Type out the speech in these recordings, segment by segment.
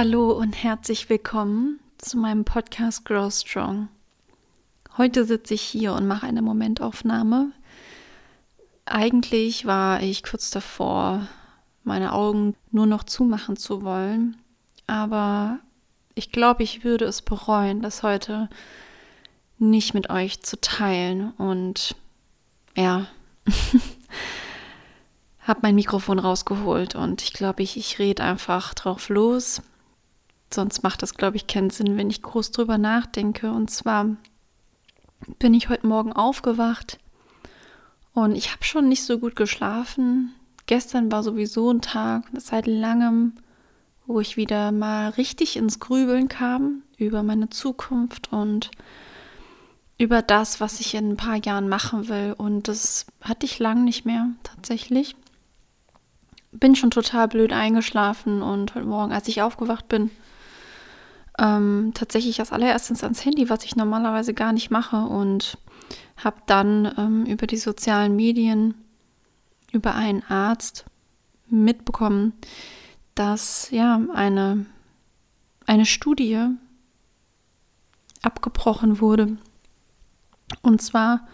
Hallo und herzlich willkommen zu meinem Podcast Grow Strong. Heute sitze ich hier und mache eine Momentaufnahme. Eigentlich war ich kurz davor, meine Augen nur noch zumachen zu wollen, aber ich glaube, ich würde es bereuen, das heute nicht mit euch zu teilen und ja, habe mein Mikrofon rausgeholt und ich glaube, ich, ich rede einfach drauf los sonst macht das, glaube ich, keinen Sinn, wenn ich groß drüber nachdenke. Und zwar bin ich heute Morgen aufgewacht und ich habe schon nicht so gut geschlafen. Gestern war sowieso ein Tag seit langem, wo ich wieder mal richtig ins Grübeln kam über meine Zukunft und über das, was ich in ein paar Jahren machen will. Und das hatte ich lang nicht mehr tatsächlich. Bin schon total blöd eingeschlafen und heute Morgen, als ich aufgewacht bin, ähm, tatsächlich als allererstes ans Handy, was ich normalerweise gar nicht mache und habe dann ähm, über die sozialen Medien, über einen Arzt mitbekommen, dass ja eine, eine Studie abgebrochen wurde. Und zwar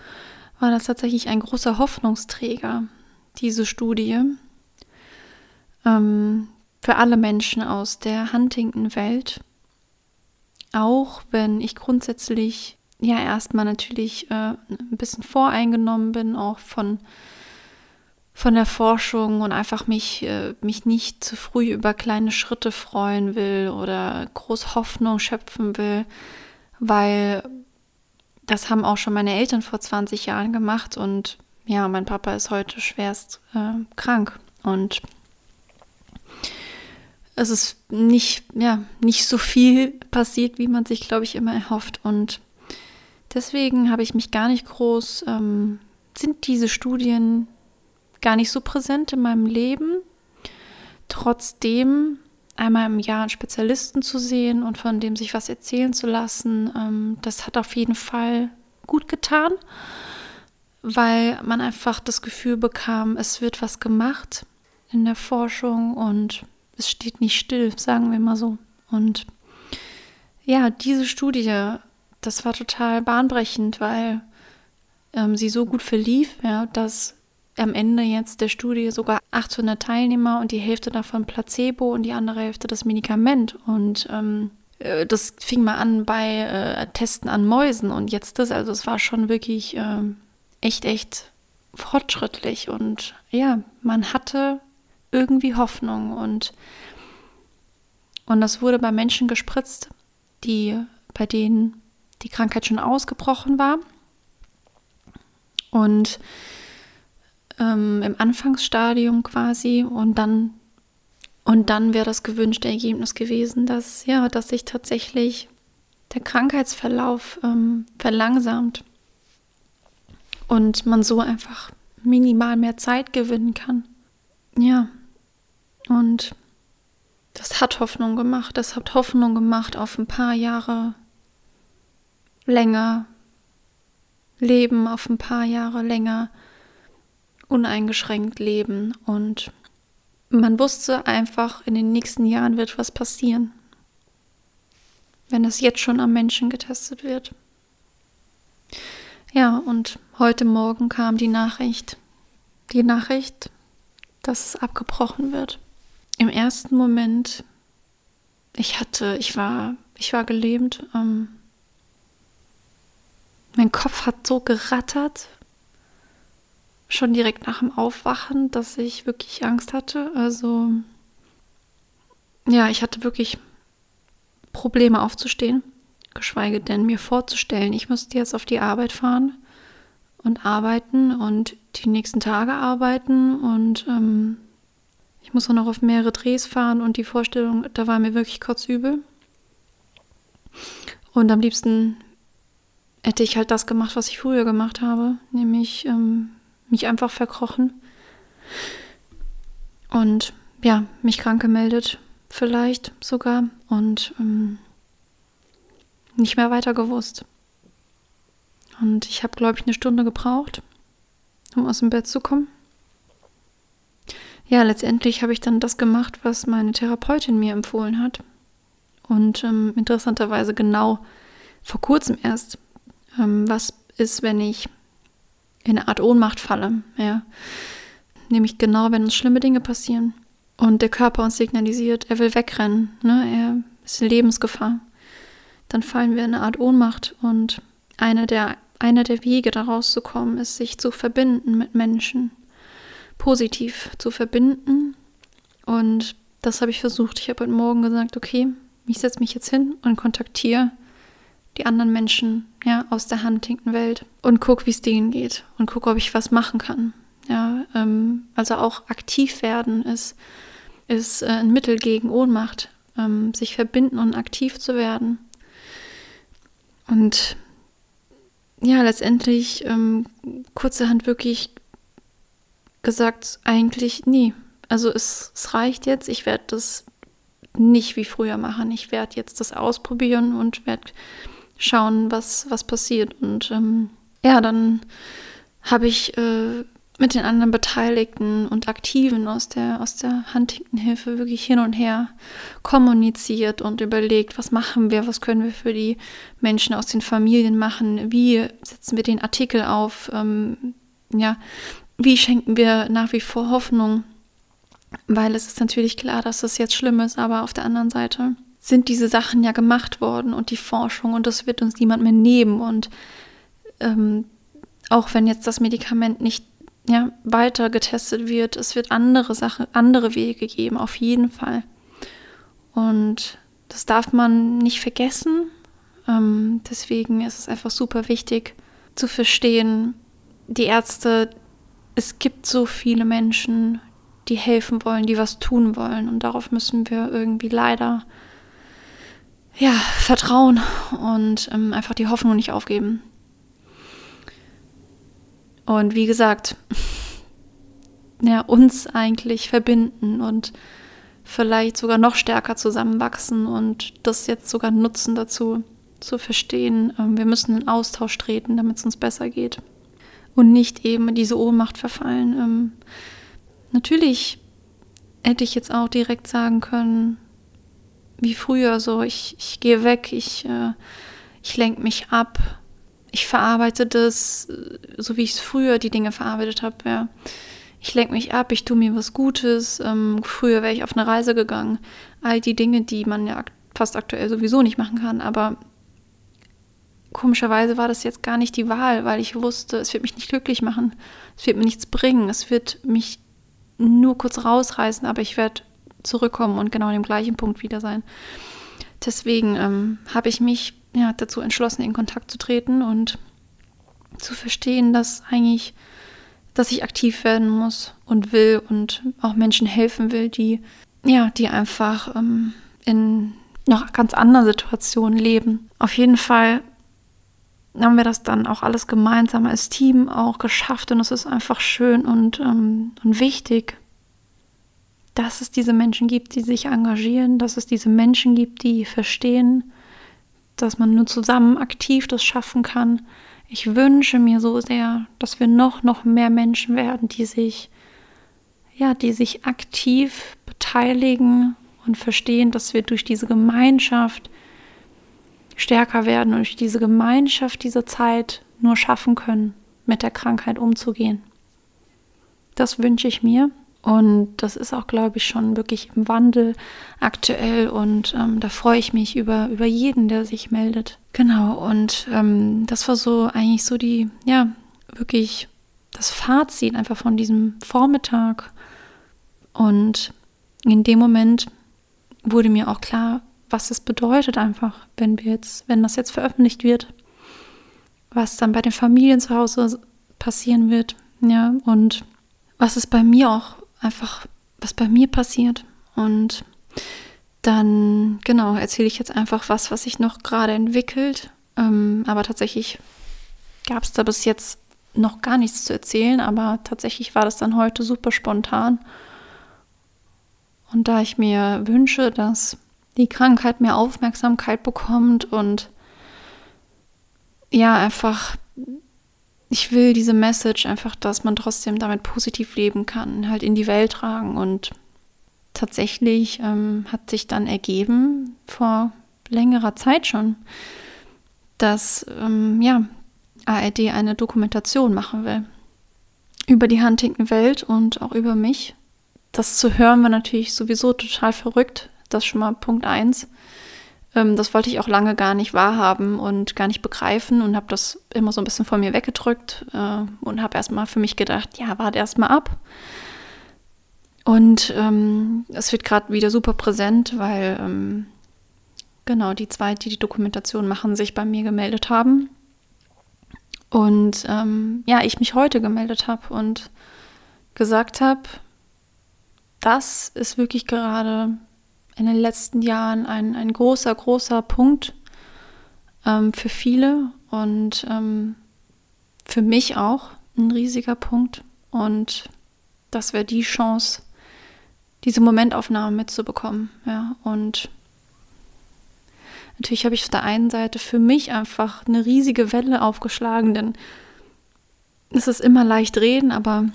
war das tatsächlich ein großer Hoffnungsträger, diese Studie, ähm, für alle Menschen aus der Huntington-Welt auch wenn ich grundsätzlich ja erstmal natürlich äh, ein bisschen voreingenommen bin, auch von, von der Forschung und einfach mich, äh, mich nicht zu früh über kleine Schritte freuen will oder groß Hoffnung schöpfen will, weil das haben auch schon meine Eltern vor 20 Jahren gemacht und ja, mein Papa ist heute schwerst äh, krank und es ist nicht, ja, nicht so viel passiert, wie man sich, glaube ich, immer erhofft. Und deswegen habe ich mich gar nicht groß, ähm, sind diese Studien gar nicht so präsent in meinem Leben. Trotzdem einmal im Jahr einen Spezialisten zu sehen und von dem sich was erzählen zu lassen, ähm, das hat auf jeden Fall gut getan, weil man einfach das Gefühl bekam, es wird was gemacht in der Forschung und es steht nicht still, sagen wir mal so. Und ja, diese Studie, das war total bahnbrechend, weil ähm, sie so gut verlief, ja, dass am Ende jetzt der Studie sogar 800 Teilnehmer und die Hälfte davon Placebo und die andere Hälfte das Medikament. Und ähm, äh, das fing mal an bei äh, Testen an Mäusen und jetzt das. Also es war schon wirklich äh, echt, echt fortschrittlich. Und ja, man hatte irgendwie Hoffnung. Und und das wurde bei Menschen gespritzt, die bei denen die Krankheit schon ausgebrochen war. Und ähm, im Anfangsstadium quasi. Und dann und dann wäre das gewünschte Ergebnis gewesen, dass ja, dass sich tatsächlich der Krankheitsverlauf ähm, verlangsamt und man so einfach minimal mehr Zeit gewinnen kann. Ja, und das hat Hoffnung gemacht. Das hat Hoffnung gemacht auf ein paar Jahre länger leben, auf ein paar Jahre länger uneingeschränkt leben. Und man wusste einfach, in den nächsten Jahren wird was passieren, wenn es jetzt schon am Menschen getestet wird. Ja, und heute Morgen kam die Nachricht, die Nachricht, dass es abgebrochen wird im ersten Moment, ich hatte, ich war, ich war gelähmt. Ähm, mein Kopf hat so gerattert, schon direkt nach dem Aufwachen, dass ich wirklich Angst hatte. Also, ja, ich hatte wirklich Probleme aufzustehen, geschweige denn mir vorzustellen, ich müsste jetzt auf die Arbeit fahren und arbeiten und die nächsten Tage arbeiten und ähm, ich muss auch noch auf mehrere Drehs fahren und die Vorstellung, da war mir wirklich kotzübel. Und am liebsten hätte ich halt das gemacht, was ich früher gemacht habe, nämlich ähm, mich einfach verkrochen und ja, mich krank gemeldet, vielleicht sogar und ähm, nicht mehr weiter gewusst. Und ich habe, glaube ich, eine Stunde gebraucht, um aus dem Bett zu kommen ja, letztendlich habe ich dann das gemacht, was meine Therapeutin mir empfohlen hat. Und ähm, interessanterweise genau vor kurzem erst, ähm, was ist, wenn ich in eine Art Ohnmacht falle, ja. Nämlich genau, wenn uns schlimme Dinge passieren und der Körper uns signalisiert, er will wegrennen, ne? er ist in Lebensgefahr. Dann fallen wir in eine Art Ohnmacht und eine der, einer der Wege, da rauszukommen, ist, sich zu verbinden mit Menschen, positiv zu verbinden. Und das habe ich versucht. Ich habe heute Morgen gesagt, okay, ich setze mich jetzt hin und kontaktiere die anderen Menschen ja, aus der huntington Welt und gucke, wie es denen geht und gucke, ob ich was machen kann. Ja, ähm, also auch aktiv werden ist, ist äh, ein Mittel gegen Ohnmacht, ähm, sich verbinden und aktiv zu werden. Und ja, letztendlich ähm, kurzerhand wirklich gesagt, eigentlich nie. Also es, es reicht jetzt, ich werde das nicht wie früher machen. Ich werde jetzt das ausprobieren und werde schauen, was, was passiert. Und ähm, ja, dann habe ich äh, mit den anderen Beteiligten und Aktiven aus der, aus der Huntington-Hilfe wirklich hin und her kommuniziert und überlegt, was machen wir, was können wir für die Menschen aus den Familien machen, wie setzen wir den Artikel auf, ähm, ja, wie schenken wir nach wie vor Hoffnung, weil es ist natürlich klar, dass das jetzt schlimm ist, aber auf der anderen Seite sind diese Sachen ja gemacht worden und die Forschung und das wird uns niemand mehr nehmen und ähm, auch wenn jetzt das Medikament nicht ja, weiter getestet wird. Es wird andere Sachen, andere Wege geben, auf jeden Fall. Und das darf man nicht vergessen. Ähm, deswegen ist es einfach super wichtig zu verstehen, die Ärzte, es gibt so viele Menschen, die helfen wollen, die was tun wollen. Und darauf müssen wir irgendwie leider ja, vertrauen und ähm, einfach die Hoffnung nicht aufgeben. Und wie gesagt, ja, uns eigentlich verbinden und vielleicht sogar noch stärker zusammenwachsen und das jetzt sogar nutzen dazu, zu verstehen, ähm, wir müssen in Austausch treten, damit es uns besser geht. Und nicht eben in diese Ohnmacht verfallen. Ähm, natürlich hätte ich jetzt auch direkt sagen können, wie früher, so ich, ich gehe weg, ich, äh, ich lenke mich ab, ich verarbeite das, äh, so wie ich es früher die Dinge verarbeitet habe. Ja. Ich lenke mich ab, ich tue mir was Gutes. Ähm, früher wäre ich auf eine Reise gegangen. All die Dinge, die man ja fast aktuell sowieso nicht machen kann. Aber komischerweise war das jetzt gar nicht die Wahl, weil ich wusste, es wird mich nicht glücklich machen. Es wird mir nichts bringen. Es wird mich nur kurz rausreißen, aber ich werde zurückkommen und genau an dem gleichen Punkt wieder sein. Deswegen ähm, habe ich mich ja, dazu entschlossen, in Kontakt zu treten und zu verstehen, dass eigentlich, dass ich aktiv werden muss und will und auch Menschen helfen will, die, ja, die einfach ähm, in noch ganz anderen Situationen leben. Auf jeden Fall haben wir das dann auch alles gemeinsam als Team auch geschafft und es ist einfach schön und, ähm, und wichtig, dass es diese Menschen gibt, die sich engagieren, dass es diese Menschen gibt, die verstehen, dass man nur zusammen aktiv das schaffen kann. Ich wünsche mir so sehr, dass wir noch, noch mehr Menschen werden, die sich, ja, die sich aktiv beteiligen und verstehen, dass wir durch diese Gemeinschaft stärker werden und durch diese Gemeinschaft diese Zeit nur schaffen können, mit der Krankheit umzugehen. Das wünsche ich mir und das ist auch, glaube ich, schon wirklich im Wandel aktuell. Und ähm, da freue ich mich über, über jeden, der sich meldet. Genau. Und ähm, das war so eigentlich so die, ja, wirklich das Fazit einfach von diesem Vormittag. Und in dem Moment wurde mir auch klar, was es bedeutet einfach, wenn wir jetzt, wenn das jetzt veröffentlicht wird, was dann bei den Familien zu Hause passieren wird, ja, und was es bei mir auch einfach, was bei mir passiert. Und dann, genau, erzähle ich jetzt einfach was, was sich noch gerade entwickelt. Ähm, aber tatsächlich gab es da bis jetzt noch gar nichts zu erzählen, aber tatsächlich war das dann heute super spontan. Und da ich mir wünsche, dass die Krankheit mehr Aufmerksamkeit bekommt und ja, einfach ich will diese Message einfach, dass man trotzdem damit positiv leben kann, halt in die Welt tragen und tatsächlich ähm, hat sich dann ergeben vor längerer Zeit schon, dass ähm, ja, ARD eine Dokumentation machen will über die Huntington-Welt und auch über mich. Das zu hören war natürlich sowieso total verrückt. Das schon mal Punkt eins. Ähm, das wollte ich auch lange gar nicht wahrhaben und gar nicht begreifen und habe das immer so ein bisschen von mir weggedrückt äh, und habe erstmal für mich gedacht, ja, warte erstmal ab. Und ähm, es wird gerade wieder super präsent, weil ähm, genau die zwei, die die Dokumentation machen, sich bei mir gemeldet haben. Und ähm, ja, ich mich heute gemeldet habe und gesagt habe, das ist wirklich gerade in den letzten Jahren ein, ein großer, großer Punkt ähm, für viele und ähm, für mich auch ein riesiger Punkt. Und das wäre die Chance, diese Momentaufnahme mitzubekommen. Ja, und natürlich habe ich auf der einen Seite für mich einfach eine riesige Welle aufgeschlagen, denn es ist immer leicht reden, aber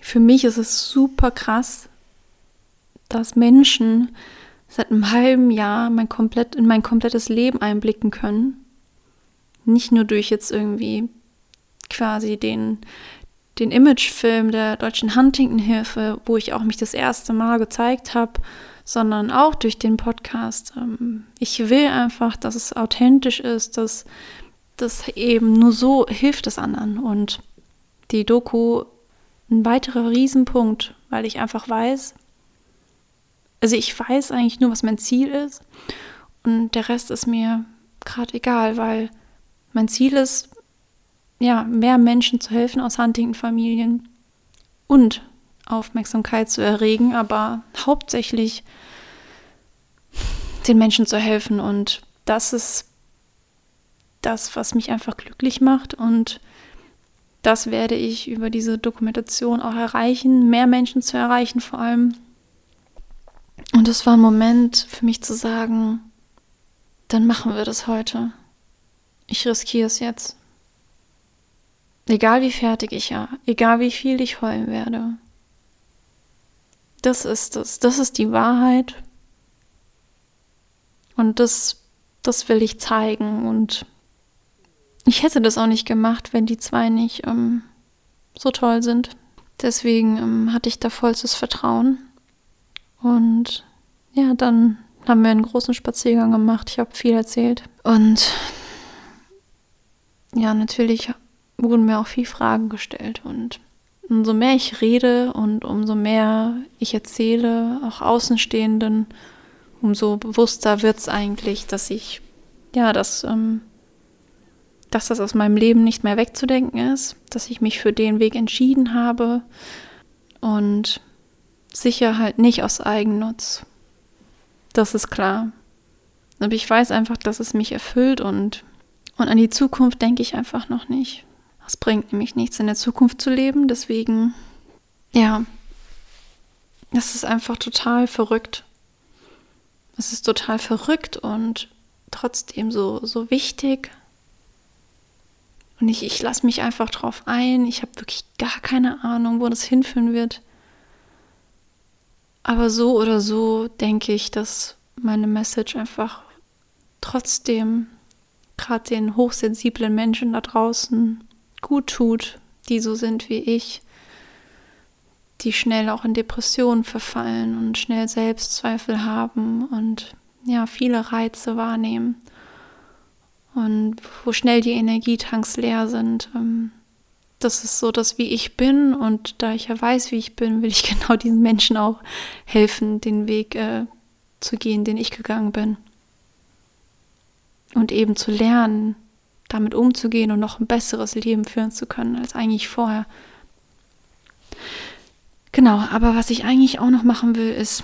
für mich ist es super krass, dass Menschen seit einem halben Jahr mein komplett, in mein komplettes Leben einblicken können. Nicht nur durch jetzt irgendwie quasi den, den Imagefilm der Deutschen Huntington-Hilfe, wo ich auch mich das erste Mal gezeigt habe, sondern auch durch den Podcast. Ähm, ich will einfach, dass es authentisch ist, dass das eben nur so hilft es anderen. Und die Doku ein weiterer Riesenpunkt, weil ich einfach weiß, also ich weiß eigentlich nur, was mein Ziel ist. Und der Rest ist mir gerade egal, weil mein Ziel ist, ja, mehr Menschen zu helfen aus Huntington-Familien und Aufmerksamkeit zu erregen, aber hauptsächlich den Menschen zu helfen. Und das ist das, was mich einfach glücklich macht. Und das werde ich über diese Dokumentation auch erreichen, mehr Menschen zu erreichen vor allem und es war ein Moment für mich zu sagen, dann machen wir das heute. Ich riskiere es jetzt. Egal wie fertig ich ja, egal wie viel ich heulen werde. Das ist es, das ist die Wahrheit. Und das, das will ich zeigen. Und ich hätte das auch nicht gemacht, wenn die zwei nicht ähm, so toll sind. Deswegen ähm, hatte ich da vollstes Vertrauen. Und ja, dann haben wir einen großen Spaziergang gemacht. Ich habe viel erzählt. Und ja, natürlich wurden mir auch viele Fragen gestellt. Und umso mehr ich rede und umso mehr ich erzähle, auch Außenstehenden, umso bewusster wird es eigentlich, dass ich, ja, dass, ähm, dass das aus meinem Leben nicht mehr wegzudenken ist, dass ich mich für den Weg entschieden habe und sicher halt nicht aus Eigennutz. Das ist klar. Aber ich weiß einfach, dass es mich erfüllt und, und an die Zukunft denke ich einfach noch nicht. Es bringt nämlich nichts, in der Zukunft zu leben. Deswegen, ja, das ist einfach total verrückt. Es ist total verrückt und trotzdem so, so wichtig. Und ich, ich lasse mich einfach drauf ein. Ich habe wirklich gar keine Ahnung, wo das hinführen wird. Aber so oder so denke ich, dass meine Message einfach trotzdem gerade den hochsensiblen Menschen da draußen gut tut, die so sind wie ich, die schnell auch in Depressionen verfallen und schnell Selbstzweifel haben und ja, viele Reize wahrnehmen und wo schnell die Energietanks leer sind. Ähm, das ist so das, wie ich bin. Und da ich ja weiß, wie ich bin, will ich genau diesen Menschen auch helfen, den Weg äh, zu gehen, den ich gegangen bin. Und eben zu lernen, damit umzugehen und noch ein besseres Leben führen zu können als eigentlich vorher. Genau, aber was ich eigentlich auch noch machen will, ist,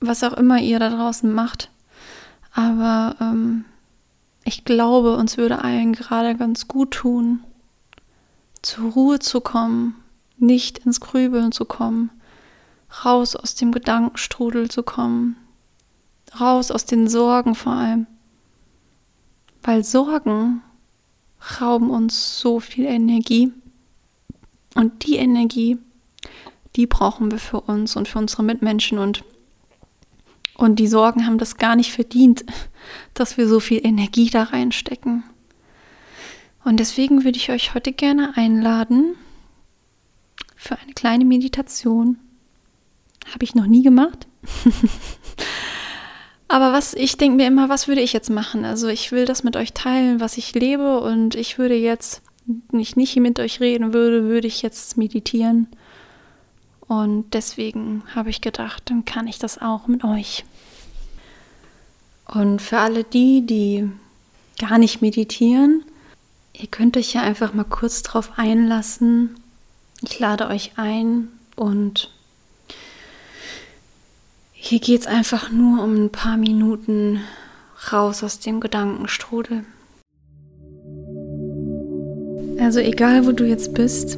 was auch immer ihr da draußen macht, aber ähm, ich glaube, uns würde allen gerade ganz gut tun, zur Ruhe zu kommen, nicht ins Grübeln zu kommen, raus aus dem Gedankenstrudel zu kommen, raus aus den Sorgen vor allem. Weil Sorgen rauben uns so viel Energie. Und die Energie, die brauchen wir für uns und für unsere Mitmenschen und und die Sorgen haben das gar nicht verdient, dass wir so viel Energie da reinstecken. Und deswegen würde ich euch heute gerne einladen für eine kleine Meditation. Habe ich noch nie gemacht. Aber was ich denke mir immer, was würde ich jetzt machen? Also ich will das mit euch teilen, was ich lebe und ich würde jetzt, wenn ich nicht mit euch reden würde, würde ich jetzt meditieren. Und deswegen habe ich gedacht, dann kann ich das auch mit euch. Und für alle die, die gar nicht meditieren, ihr könnt euch ja einfach mal kurz drauf einlassen. Ich lade euch ein und hier geht es einfach nur um ein paar Minuten raus aus dem Gedankenstrudel. Also egal, wo du jetzt bist,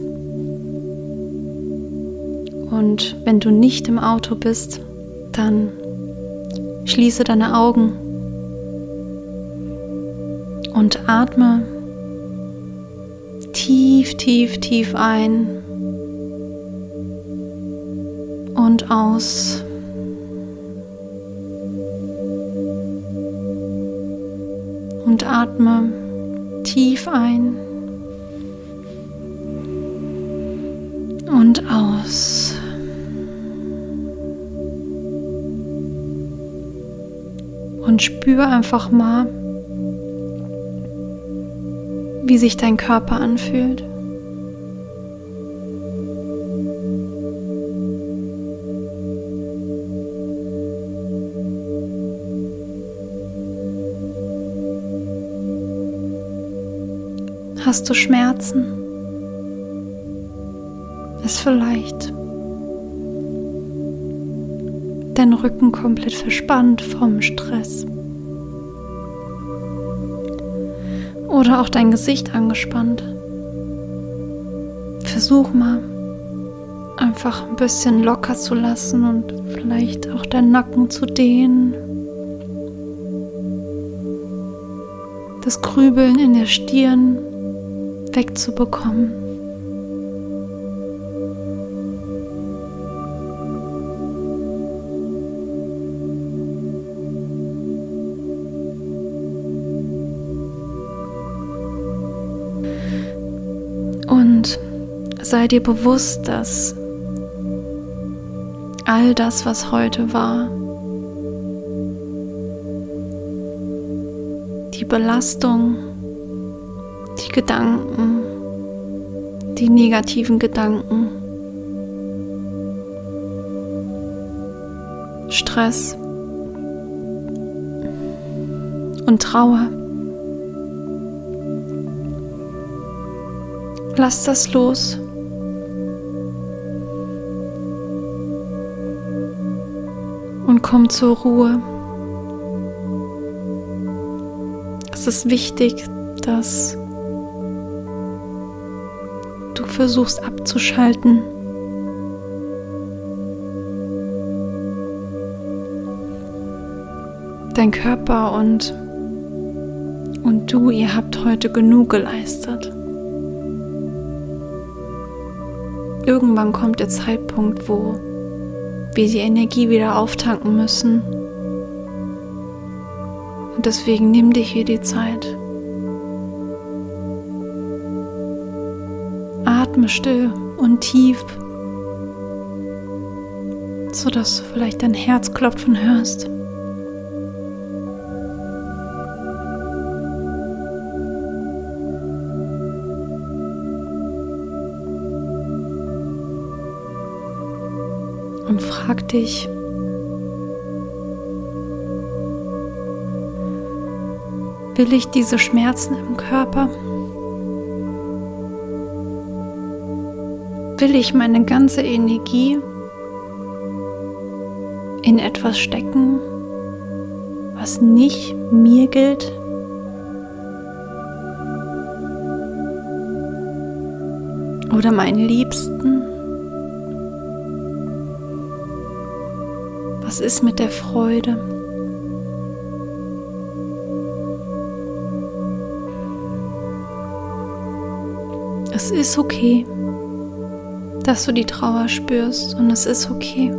und wenn du nicht im Auto bist, dann schließe deine Augen und atme tief, tief, ein und aus. Und atme tief ein und aus. Und spür einfach mal, wie sich dein Körper anfühlt. Hast du Schmerzen? Ist vielleicht dein Rücken komplett verspannt vom Stress. Oder auch dein Gesicht angespannt. Versuch mal einfach ein bisschen locker zu lassen und vielleicht auch deinen Nacken zu dehnen. Das Grübeln in der Stirn wegzubekommen. Und sei dir bewusst, dass all das, was heute war, die Belastung, Gedanken, die negativen Gedanken, Stress und Trauer Lass das los. Und komm zur Ruhe. Es ist wichtig, dass du versuchst abzuschalten. Dein Körper und, und du, ihr habt heute genug geleistet. Irgendwann kommt der Zeitpunkt, wo wir die Energie wieder auftanken müssen. Und deswegen nimm dir hier die Zeit. Atme still und tief, sodass du vielleicht dein Herz klopfen hörst. und frag dich, will ich diese Schmerzen im Körper? Will ich meine ganze Energie in etwas stecken, was nicht mir gilt? Oder meinen Liebsten? Was ist mit der Freude? Es ist okay, dass du die Trauer spürst und es ist okay,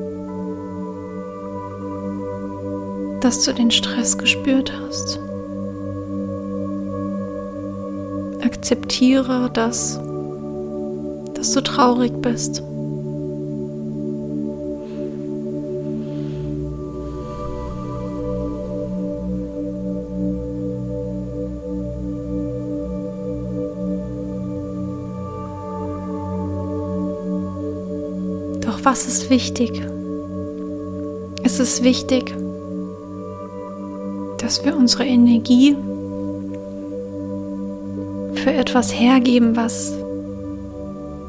dass du den Stress gespürt hast. Akzeptiere das, dass du traurig bist. Was ist wichtig? Es ist wichtig, dass wir unsere Energie für etwas hergeben, was,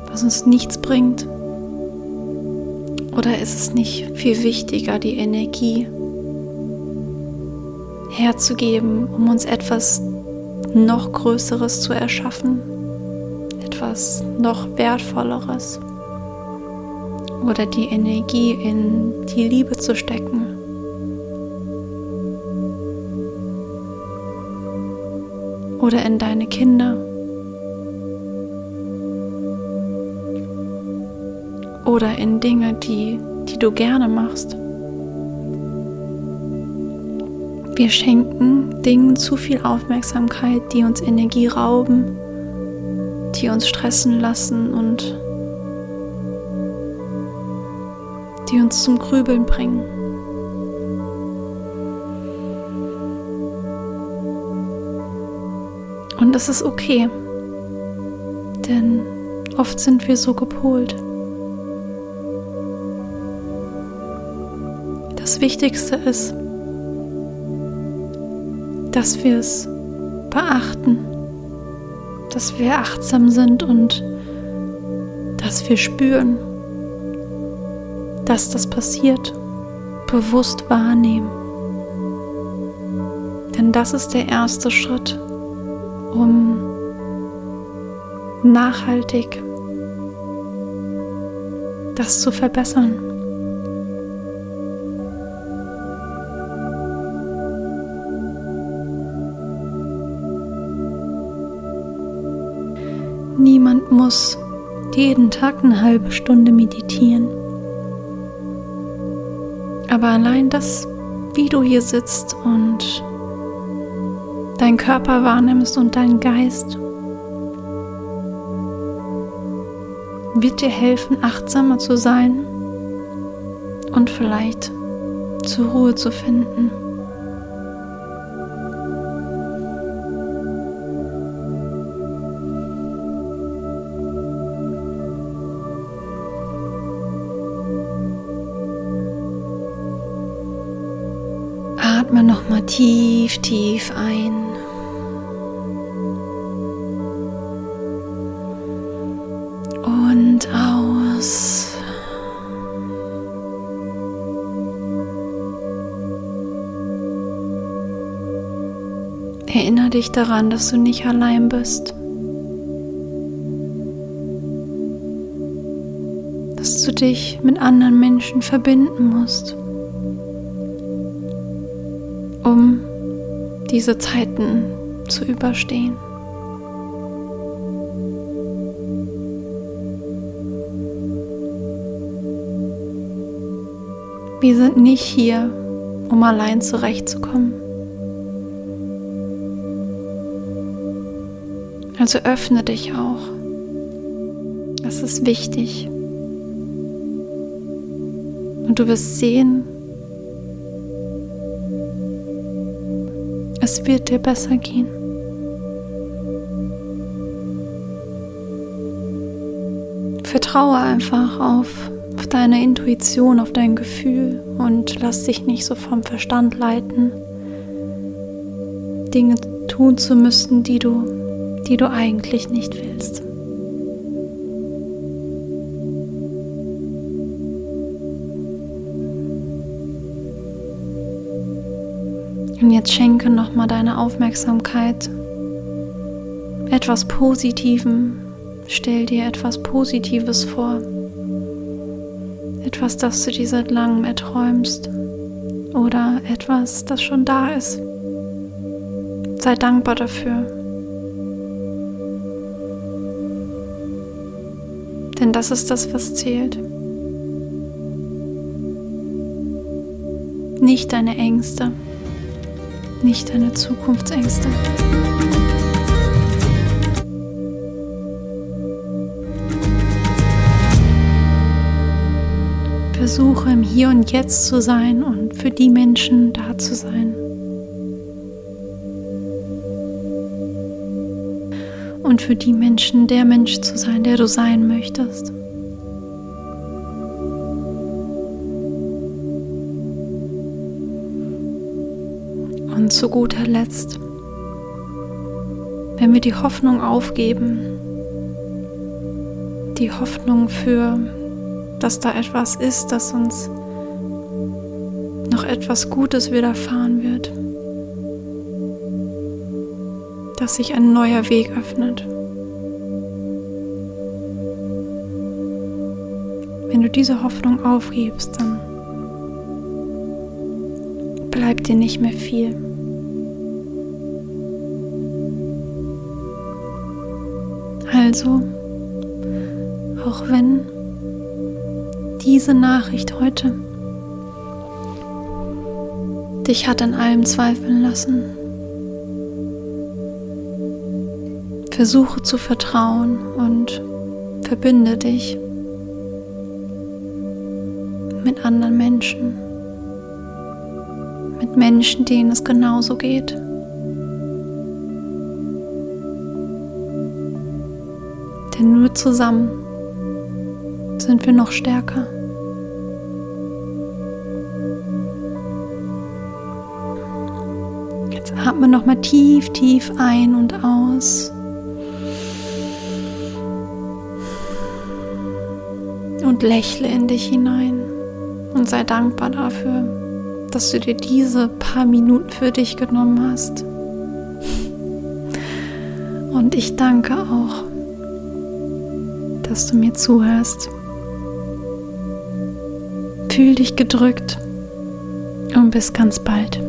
was uns nichts bringt? Oder ist es nicht viel wichtiger, die Energie herzugeben, um uns etwas noch Größeres zu erschaffen? Etwas noch Wertvolleres? Oder die Energie in die Liebe zu stecken? Oder in deine Kinder? oder in Dinge, die, die du gerne machst. Wir schenken Dingen zu viel Aufmerksamkeit, die uns Energie rauben, die uns stressen lassen und die uns zum Grübeln bringen. Und das ist okay, denn oft sind wir so gepolt. das Wichtigste ist, dass wir es beachten, dass wir achtsam sind und dass wir spüren, dass das passiert, bewusst wahrnehmen. Denn das ist der erste Schritt, um nachhaltig das zu verbessern. Niemand muss jeden Tag eine halbe Stunde meditieren. Aber allein das, wie du hier sitzt und deinen Körper wahrnimmst und deinen Geist, wird dir helfen, achtsamer zu sein und vielleicht zur Ruhe zu finden. Atme nochmal tief, tief ein. Und aus. Erinnere dich daran, dass du nicht allein bist. Dass du dich mit anderen Menschen verbinden musst. Diese Zeiten zu überstehen. Wir sind nicht hier, um allein zurechtzukommen. Also öffne dich auch. Das ist wichtig. Und du wirst sehen, Es wird dir besser gehen. Vertraue einfach auf, auf deine Intuition, auf dein Gefühl und lass dich nicht so vom Verstand leiten, Dinge tun zu müssen, die du, die du eigentlich nicht willst. Und jetzt schenke nochmal deine Aufmerksamkeit etwas Positivem. Stell dir etwas Positives vor. Etwas, das du dir seit langem erträumst. Oder etwas, das schon da ist. Sei dankbar dafür. Denn das ist das, was zählt. Nicht deine Ängste, nicht deine Zukunftsängste. Versuche im Hier und Jetzt zu sein und für die Menschen da zu sein. Und für die Menschen der Mensch zu sein, der du sein möchtest. Und zu guter Letzt, wenn wir die Hoffnung aufgeben, die Hoffnung für, dass da etwas ist, das uns noch etwas Gutes widerfahren wird, dass sich ein neuer Weg öffnet. Wenn du diese Hoffnung aufgibst, dann bleibt dir nicht mehr viel. Also, auch wenn diese Nachricht heute dich hat an allem zweifeln lassen, versuche zu vertrauen und verbinde dich mit anderen Menschen, mit Menschen, denen es genauso geht. Denn nur zusammen sind wir noch stärker. Jetzt atme noch mal tief, tief ein und aus. Und lächle in dich hinein und sei dankbar dafür, dass du dir diese paar Minuten für dich genommen hast. Und ich danke auch dass du mir zuhörst. Fühl dich gedrückt und bis ganz bald.